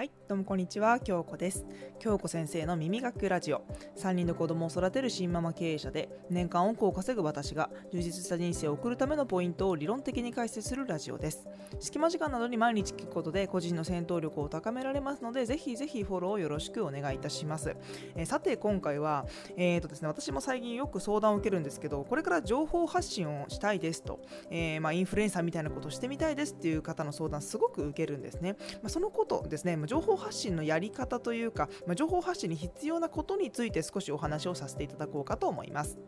はい、どうもこんにちは、京子です。京子先生の耳学ラジオ。3人の子供を育てる新ママ経営者で、年間億を稼ぐ私が充実した人生を送るためのポイントを理論的に解説するラジオです。隙間時間などに毎日聞くことで個人の戦闘力を高められますので、ぜひぜひフォローよろしくお願いいたします。えー、さて、今回は、えーとですね、私も最近よく相談を受けるんですけど、これから情報発信をしたいですと、えー、まあ、インフルエンサーみたいなことをしてみたいですっていう方の相談すごく受けるんですね。まあ、そのことですね、情報発信のやり方というか、まあ、情報発信に必要なことについて少しお話をさせていただこうかと思います。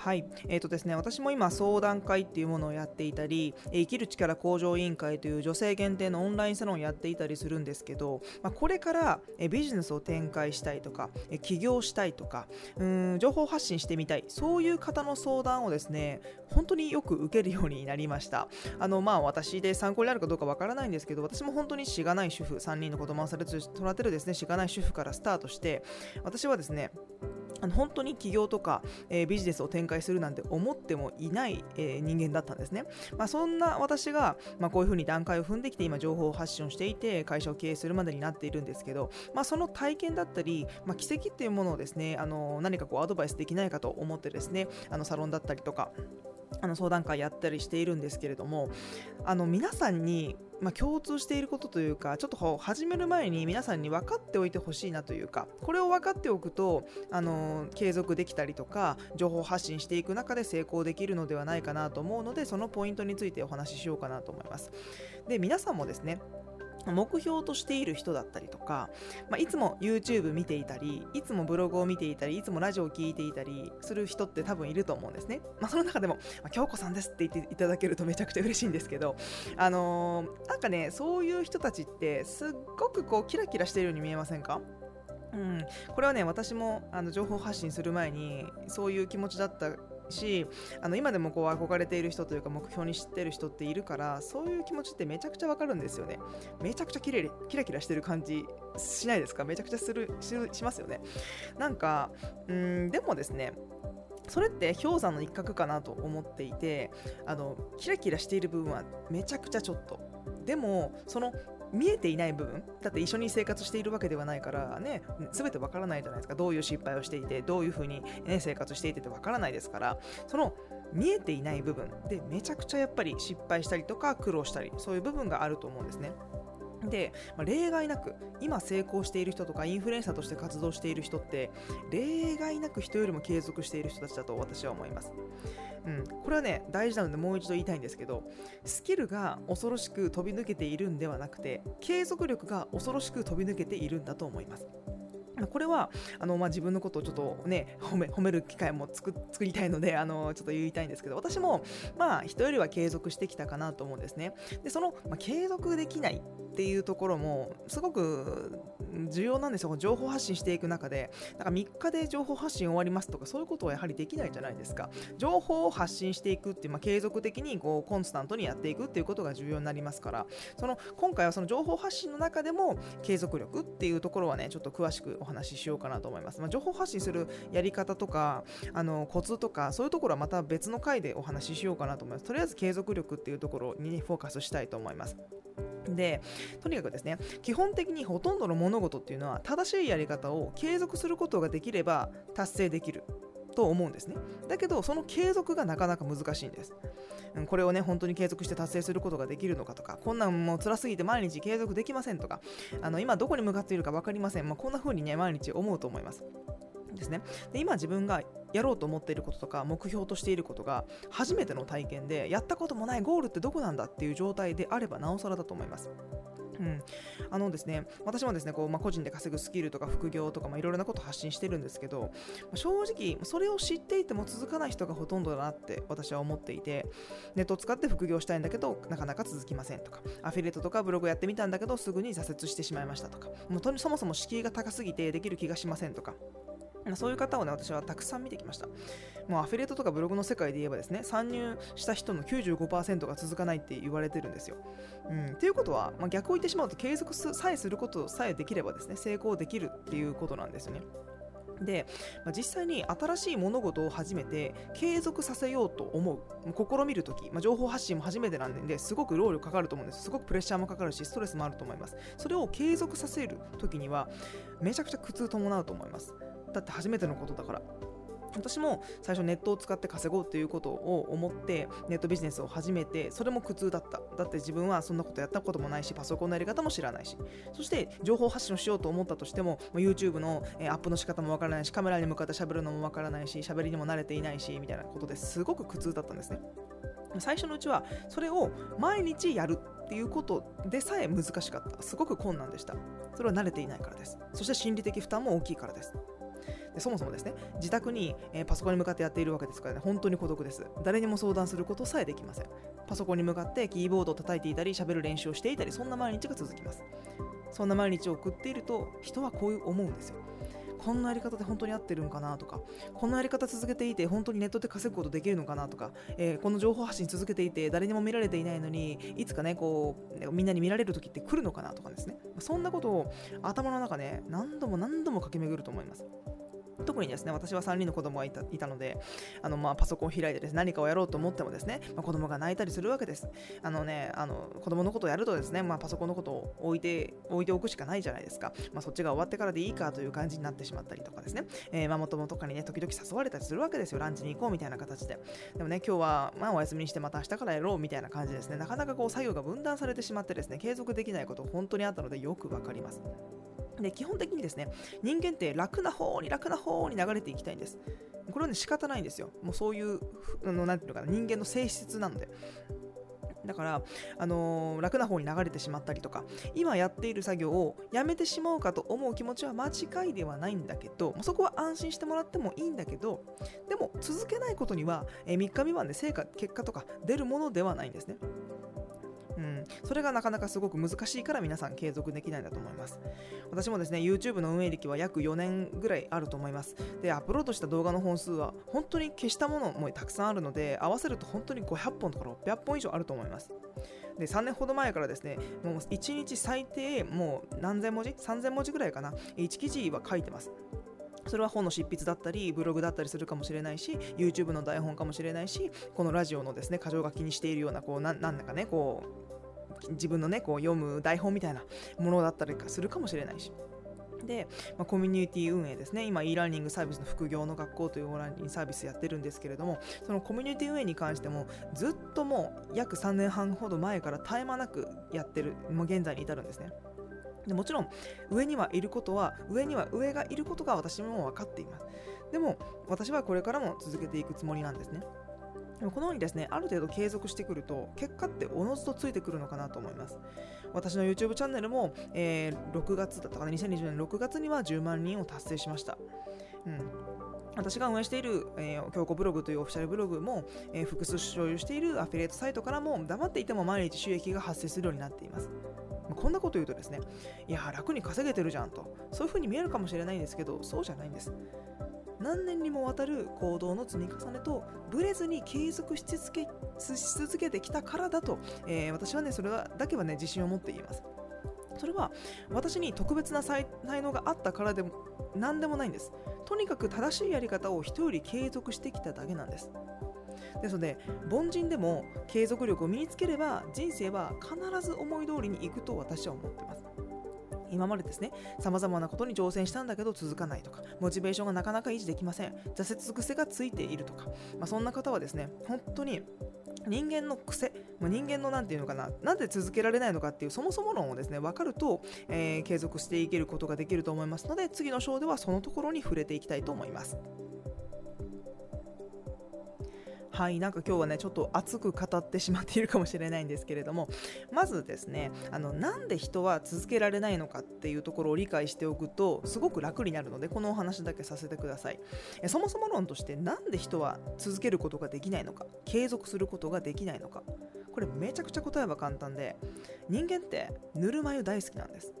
はい、えーとですね、私も今相談会っていうものをやっていたり生きる力向上委員会という女性限定のオンラインサロンをやっていたりするんですけど、まあ、これからビジネスを展開したいとか起業したいとかうん情報発信してみたいそういう方の相談をですね本当によく受けるようになりました。あのまあ私で参考になるかどうかわからないんですけど私も本当にしがない主婦3人の子供を育てるですねしがない主婦からスタートして私はですねあの本当に起業とか、えー、ビジネスを展開するなんて思ってもいない、えー、人間だったんですね。まあ、そんな私が、まあ、こういうふうに段階を踏んできて今情報を発信していて会社を経営するまでになっているんですけど、まあ、その体験だったり、まあ、奇跡っていうものをですねあの何かこうアドバイスできないかと思ってですねあのサロンだったりとかあの相談会やったりしているんですけれどもあの皆さんに、まあ、共通していることというかちょっと始める前に皆さんに分かっておいてほしいなというかこれを分かっておくとあの継続できたりとか情報発信していく中で成功できるのではないかなと思うのでそのポイントについてお話ししようかなと思います。で皆さんもですね目標としている人だったりとか、まあ、いつも YouTube 見ていたり、いつもブログを見ていたり、いつもラジオを聴いていたりする人って多分いると思うんですね。まあ、その中でも、まあ、京子さんですって言っていただけるとめちゃくちゃ嬉しいんですけど、あのー、なんかね、そういう人たちってすっごくこうキラキラしているように見えませんか？うん、これはね私もあの情報発信する前にそういう気持ちだったしあの今でもこう憧れている人というか目標に知ってる人っているからそういう気持ちってめちゃくちゃわかるんですよね。めちゃくちゃキレキラキラしてる感じしないですか？めちゃくちゃするしますよね。なんかうんでもですねそれって氷山の一角かなと思っていてあのキラキラしている部分はめちゃくちゃちょっと。でもその見えていない部分だって一緒に生活しているわけではないからね全てわからないじゃないですかどういう失敗をしていてどういうふうに、ね、生活していてってわからないですからその見えていない部分でめちゃくちゃやっぱり失敗したりとか苦労したりそういう部分があると思うんですね。で、まあ、例外なく今成功している人とかインフルエンサーとして活動している人って例外なく人よりも継続している人たちだと私は思います。うん、これはね大事なのでもう一度言いたいんですけどスキルが恐ろしく飛び抜けているんではなくて継続力が恐ろしく飛び抜けているんだと思います。これはあの、まあ、自分のことをちょっとね褒め褒める機会も作りたいのであのちょっと言いたいんですけど私もまあ人よりは継続してきたかなと思うんですね。でその、まあ、継続できないっていうところもすごく重要なんですよ。情報発信していく中で。なんか3日で情報発信終わりますとかそういうことはやはりできないじゃないですか。情報を発信していくっていう、まあ、継続的にこうコンスタントにやっていくっていうことが重要になりますから。その今回はその情報発信の中でも継続力っていうところはねちょっと詳しくお話話ししようかなと思います、まあ、情報発信するやり方とかあのコツとかそういうところはまた別の回でお話ししようかなと思います。とりあえず継続力っていうところに、フォーカスしたいと思います。でとにかくですね基本的にほとんどの物事っていうのは正しいやり方を継続することができれば達成できる。と思うんですね。だけどその継続がなかなか難しいんです。これをね本当に継続して達成することができるのかとかこんなんもう辛すぎて毎日継続できませんとかあの今どこに向かっているか分かりません、まあ、こんな風にね毎日思うと思います。ですね。で今自分がやろうと思っていることとか目標としていることが初めての体験でやったこともないゴールってどこなんだっていう状態であればなおさらだと思います。うん、あのですね私もですねこう、まあ、個人で稼ぐスキルとか副業とか、まあ、いろいろなこと発信してるんですけど、ま正直それを知っていても続かない人がほとんどだなって私は思っていてネットを使って副業したいんだけどなかなか続きませんとかアフィリエイトとかブログやってみたんだけどすぐに挫折してしまいましたとかもうそもそも敷居が高すぎてできる気がしませんとかそういう方をね、私はたくさん見てきました。もうアフィリエイトとかブログの世界で言えばですね、参入した人の95%が続かないって言われてるんですよ。うん、っていうことは、まあ、逆を言ってしまうと継続さえすることさえできればですね、成功できるっていうことなんですよね。で、まあ、実際に新しい物事を始めて継続させようと思う試みるとき、まあ、情報発信も初めてなんですごく労力かかると思うんですすごくプレッシャーもかかるしストレスもあると思いますそれを継続させるときにはめちゃくちゃ苦痛伴うと思いますだって初めてのことだから。私も最初ネットを使って稼ごうということを思ってネットビジネスを始めてそれも苦痛だった。だって自分はそんなことやったこともないしパソコンのやり方も知らないし。そして情報発信をしようと思ったとしても YouTube のアップの仕方もわからないしカメラに向かって喋るのもわからないし喋りにも慣れていないしみたいなことですごく苦痛だったんですね。最初のうちはそれを毎日やるっていうことでさえ難しかった。すごく困難でした。それは慣れていないからです。そして心理的負担も大きいからです。でそもそもですね自宅に、えー、パソコンに向かってやっているわけですからね本当に孤独です。誰にも相談することさえできません。パソコンに向かってキーボードを叩いていたり喋る練習をしていたりそんな毎日が続きます。そんな毎日を送っていると人はこういう思うんですよ。こんなやり方で本当に合ってるんかなとか、このやり方続けていて本当にネットで稼ぐことできるのかなとか、えー、この情報発信続けていて誰にも見られていないのに、いつかね、こう、みんなに見られる時って来るのかなとかですね。そんなことを頭の中ね、何度も何度も駆け巡ると思います。特にですね、私は3人の子供がいたいたので、あのまあパソコンを開いてですね、何かをやろうと思ってもですね、まあ、子供が泣いたりするわけです。あのね、あの子供のことをやるとですね、まあ、パソコンのことを置いて置いておくしかないじゃないですか。まあ、そっちが終わってからでいいかという感じになってしまったりとかですね、えー、ママ友とかにね、時々誘われたりするわけですよ、ランチに行こうみたいな形で。でもね、今日はまあお休みにしてまた明日からやろうみたいな感じですね、なかなかこう作業が分断されてしまってですね、継続できないこと本当にあったのでよくわかります。で基本的にですね人間って楽な方に楽な方に流れていきたいんです。これはね仕方ないんですよ。もうそういうあのなんていうのかな人間の性質なので。だから、あのー、楽な方に流れてしまったりとか今やっている作業をやめてしまおうかと思う気持ちは間違いではないんだけどそこは安心してもらってもいいんだけどでも続けないことには、えー、3日未満で成果結果とか出るものではないんですね、それがなかなかすごく難しいから皆さん継続できないんだと思います。私もですね、YouTube の運営歴は約4年ぐらいあると思います。で、アップロードした動画の本数は本当に消したものもたくさんあるので、合わせると本当に500本とか600本以上あると思います。で、3年ほど前からですね、もう1日最低もう何千文字 ?3000 文字ぐらいかな。1記事は書いてます。それは本の執筆だったりブログだったりするかもしれないし YouTube の台本かもしれないしこのラジオのですね箇条書きにしているようなこうなんだかねこう自分のねこう読む台本みたいなものだったりするかもしれないし。で、まあ、コミュニティ運営ですね、今 e ラーニングサービスの副業の学校というオンラインサービスやってるんですけれども、そのコミュニティ運営に関しても、ずっともう約3年半ほど前から絶え間なくやってる、もう現在に至るんですね。でもちろん上にはいることは上には上がいることが私も分かっています。でも私はこれからも続けていくつもりなんですね。でもこのようにですねある程度継続してくると結果っておのずとついてくるのかなと思います私の YouTube チャンネルも、えー、6月だったかな2020年6月には10万人を達成しましたうん私が運営している、えー、京子ブログというオフィシャルブログも、えー、複数所有しているアフィリエイトサイトからも黙っていても毎日収益が発生するようになっています。こんなこと言うとですね、いや、楽に稼げてるじゃんと、そういうふうに見えるかもしれないんですけど、そうじゃないんです。何年にもわたる行動の積み重ねとブレずに継続し続けし続けてきたからだと、えー、私はねそれだけはね自信を持って言います。それは私に特別な才能があったからでも何でもないんです。とにかく正しいやり方を人より継続してきただけなんです。ですので凡人でも継続力を身につければ人生は必ず思い通りにいくと私は思っています。今までですね、様々なことに挑戦したんだけど続かないとか、モチベーションがなかなか維持できません。挫折癖がついているとか、まあ、そんな方はですね、本当に人間の癖、ま、人間の何て言うのかな、なんで続けられないのかっていうそもそも論をですね、分かると、えー、継続していけることができると思いますので、次の章ではそのところに触れていきたいと思います。はいなんか今日はねちょっと熱く語ってしまっているかもしれないんですけれどもまずですねあのなんで人は続けられないのかっていうところを理解しておくとすごく楽になるのでこのお話だけさせてください。そもそも論としてなんで人は続けることができないのか継続することができないのか。これめちゃくちゃ答えは簡単で人間ってぬるま湯大好きなんです。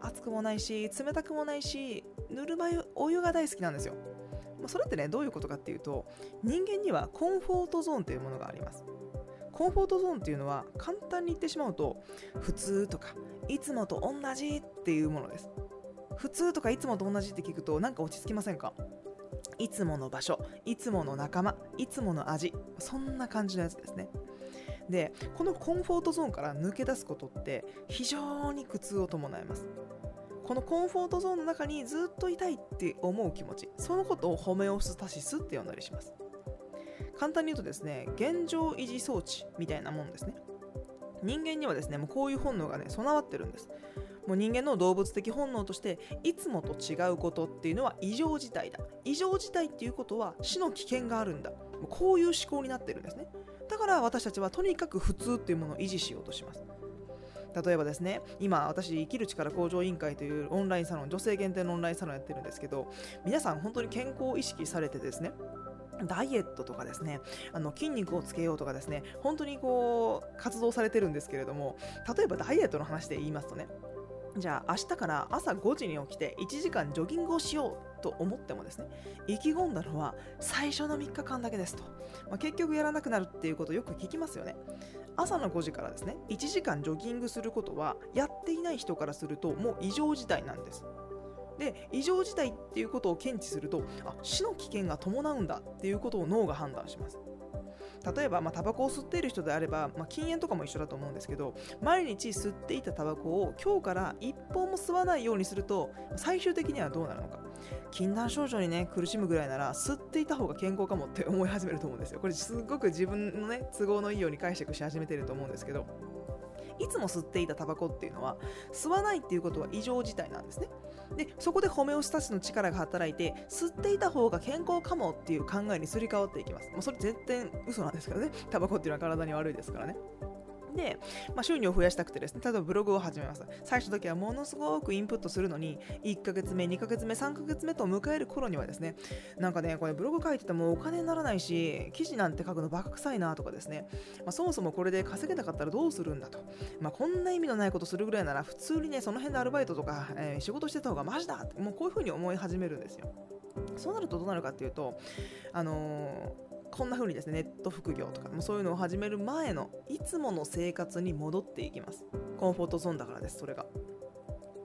熱くもないし冷たくもないしぬるま湯お湯が大好きなんですよ。まあ、それってねどういうことかっていうと人間にはコンフォートゾーンというものがあります。コンフォートゾーンっていうのは簡単に言ってしまうと普通とかいつもと同じっていうものです。普通とかいつもと同じって聞くとなんか落ち着きませんか？いつもの場所いつもの仲間いつもの味そんな感じのやつですね。でこのコンフォートゾーンから抜け出すことって非常に苦痛を伴います。このコンフォートゾーンの中にずっといたいって思う気持ちそのことをホメオスタシスって呼んだりします。簡単に言うとですね現状維持装置みたいなもんですね。人間にはですねもうこういう本能がね備わってるんです。もう人間の動物的本能としていつもと違うことっていうのは異常事態だ。異常事態っていうことは死の危険があるんだ。こういう思考になってるんですね。だから私たちはとにかく普通っていうものを維持しようとします。例えばですね今私生きる力向上委員会というオンラインサロン女性限定のオンラインサロンやってるんですけど皆さん本当に健康を意識されてですねダイエットとかですねあの筋肉をつけようとかですね本当にこう活動されてるんですけれども例えばダイエットの話で言いますとねじゃあ明日から朝5時に起きて1時間ジョギングをしようと思ってもですね意気込んだのは最初の3日間だけですと、まあ、結局やらなくなるっていうことよく聞きますよね。朝の5時からですね1時間ジョギングすることはやっていない人からするともう異常事態なんです。で異常事態っていうことを検知するとあ死の危険が伴うんだっていうことを脳が判断します。例えば、まあ、タバコを吸っている人であれば、まあ、禁煙とかも一緒だと思うんですけど毎日吸っていたタバコを今日から一本も吸わないようにすると最終的にはどうなるのか。禁断症状にね苦しむぐらいなら吸っていた方が健康かもって思い始めると思うんですよ。これすごく自分のね都合のいいように解釈し始めてると思うんですけどいつも吸っていたタバコっていうのは吸わないっていうことは異常事態なんですね。でそこでホメオスタシスの力が働いて吸っていた方が健康かもっていう考えにすり替わっていきます。もうそれ絶対嘘なんですけどね。タバコっていうのは体に悪いですからね。で、まあ、収入を増やしたくてですね、例えばブログを始めます。最初だけはものすごくインプットするのに、1ヶ月目、2ヶ月目、3ヶ月目と迎える頃にはですね、なんかね、これブログ書いててもお金にならないし、記事なんて書くのバカ臭いなとかですね、まあ、そもそもこれで稼げなかったらどうするんだと。まあ、こんな意味のないことするぐらいなら、普通にね、その辺でアルバイトとか、えー、仕事してた方がマジだって、もうこういうふうに思い始めるんですよ。そうなるとどうなるかっていうと、あのーこんな風にですねネット副業とかもそういうのを始める前のいつもの生活に戻っていきます。コンフォートゾーンだからですそれが。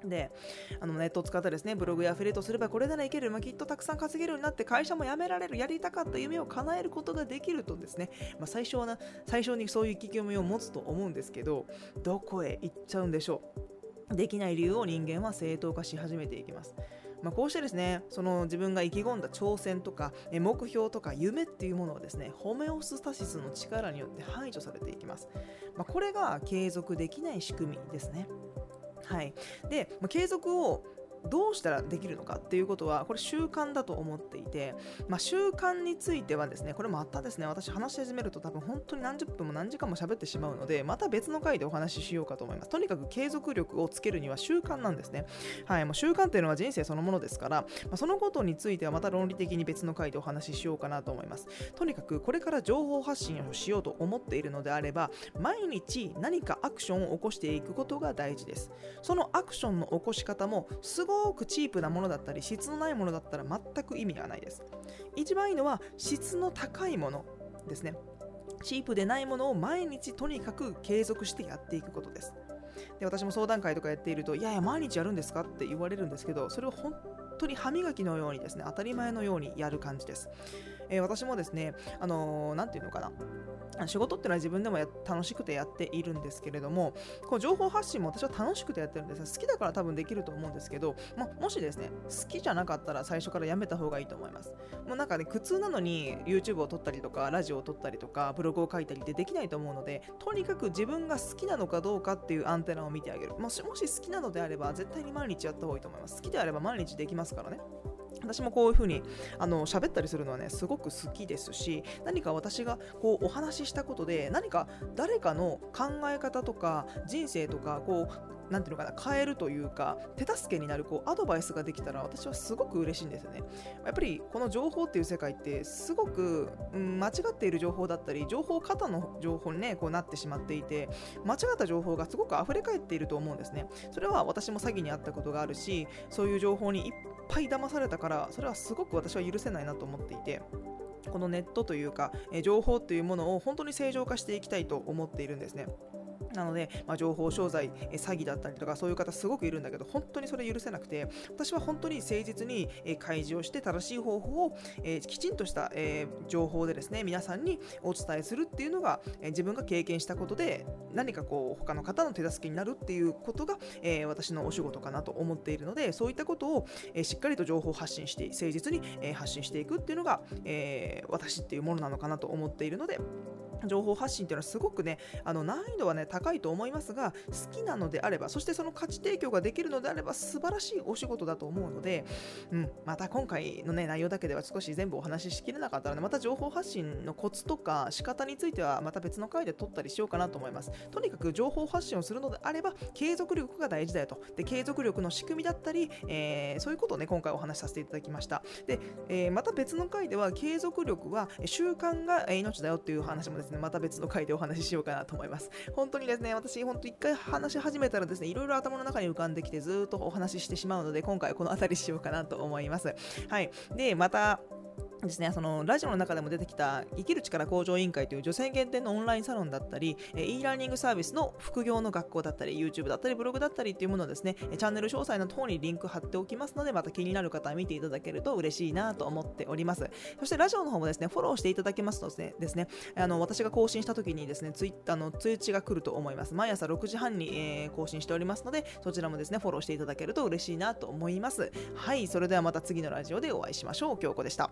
であのネットを使ってですねブログやアフィリエイトすればこれならいける、まあ、きっとたくさん稼げるようになって会社も辞められるやりたかった夢を叶えることができるとですね、まあ、最初はな最初にそういう意気込みを持つと思うんですけどどこへ行っちゃうんでしょう。できない理由を人間は正当化し始めていきます。まあ、こうしてですねその自分が意気込んだ挑戦とか目標とか夢っていうものはですねホメオスタシスの力によって排除されていきます、まあ、これが継続できない仕組みですね。はい。で、まあ、継続をどうしたらできるのかっていうことはこれ習慣だと思っていて、まあ、習慣についてはですねこれまたですね。私話し始めると多分本当に何十分も何時間も喋ってしまうのでまた別の回でお話ししようかと思います。とにかく継続力をつけるには習慣なんですね。はいもう習慣っていうのは人生そのものですから、まあ、そのことについてはまた論理的に別の回でお話ししようかなと思います。とにかくこれから情報発信をしようと思っているのであれば毎日何かアクションを起こしていくことが大事です。そのアクションの起こし方もすごくチープなものだったり質のないものだったら全く意味がないです。一番いいのは質の高いものですね。チープでないものを毎日とにかく継続してやっていくことです。で私も相談会とかやっているといやいや毎日やるんですかって言われるんですけどそれを本当に歯磨きのようにですね当たり前のようにやる感じです、えー、私もですねあのー、て言うのかな仕事っていうのは自分でも楽しくてやっているんですけれども、こう情報発信も私は楽しくてやってるんです好きだから多分できると思うんですけど、まもしですね、好きじゃなかったら最初からやめた方がいいと思います。もうなんかね、苦痛なのに YouTube を撮ったりとか、ラジオを撮ったりとか、ブログを書いたりってできないと思うので、とにかく自分が好きなのかどうかっていうアンテナを見てあげる。もしもし好きなのであれば、絶対に毎日やった方がいいと思います。好きであれば毎日できますからね。私もこういうふうにあの喋ったりするのはねすごく好きですし何か私がこうお話ししたことで何か誰かの考え方とか人生とかこうなんていうのかな変えるというか手助けになるこうアドバイスができたら私はすごく嬉しいんですよねやっぱりこの情報っていう世界ってすごく、うん、間違っている情報だったり情報過多の情報にねこうなってしまっていて間違った情報がすごく溢れ返っていると思うんですねそれは私も詐欺にあったことがあるしそういう情報にいっぱい騙されたからそれはすごく私は許せないなと思っていてこのネットというか、え情報っていうものを本当に正常化していきたいと思っているんですね。なので、まあ、情報商材、え詐欺だったりとかそういう方すごくいるんだけど本当にそれ許せなくて私は本当に誠実に、開示をして正しい方法を、えきちんとした、え情報でですね皆さんにお伝えするっていうのが、え自分が経験したことで何かこう他の方の手助けになるっていうことが、え私のお仕事かなと思っているのでそういったことを、えしっかりと情報発信して誠実に、え発信していくっていうのが、え私っていうものなのかなと思っているので情報発信っていうのはすごくねあの難易度はね高いと思いますが好きなのであればそしてその価値提供ができるのであれば素晴らしいお仕事だと思うので、うん、また今回のね内容だけでは少し全部お話ししきれなかったのでまた情報発信のコツとか仕方についてはまた別の回で取ったりしようかなと思います。とにかく情報発信をするのであれば継続力が大事だよと。で継続力の仕組みだったり、えー、そういうことをね今回お話しさせていただきました。で、えー、また別の回では継続力は習慣が命だよっていう話もですねですねまた別の回でお話ししようかなと思います。本当にですね、私、本当一回話し始めたらですね、いろいろ頭の中に浮かんできてずっとお話ししてしまうので、今回はこの辺りしようかなと思います。はい。で、また、ですね、そのラジオの中でも出てきた生きる力向上委員会という女性限定のオンラインサロンだったり、e ラーニングサービスの副業の学校だったり、YouTube だったり、ブログだったりっていうものをですね、チャンネル詳細の方にリンク貼っておきますので、また気になる方は見ていただけると嬉しいなと思っております。そしてラジオの方もですね、フォローしていただけますとですね、ですねあの私が更新した時にですね、ツイッターの通知が来ると思います。毎朝6時半に、え、更新しておりますので、そちらもですね、フォローしていただけると嬉しいなと思います。はい、それではまた次のラジオでお会いしましょう。京子でした。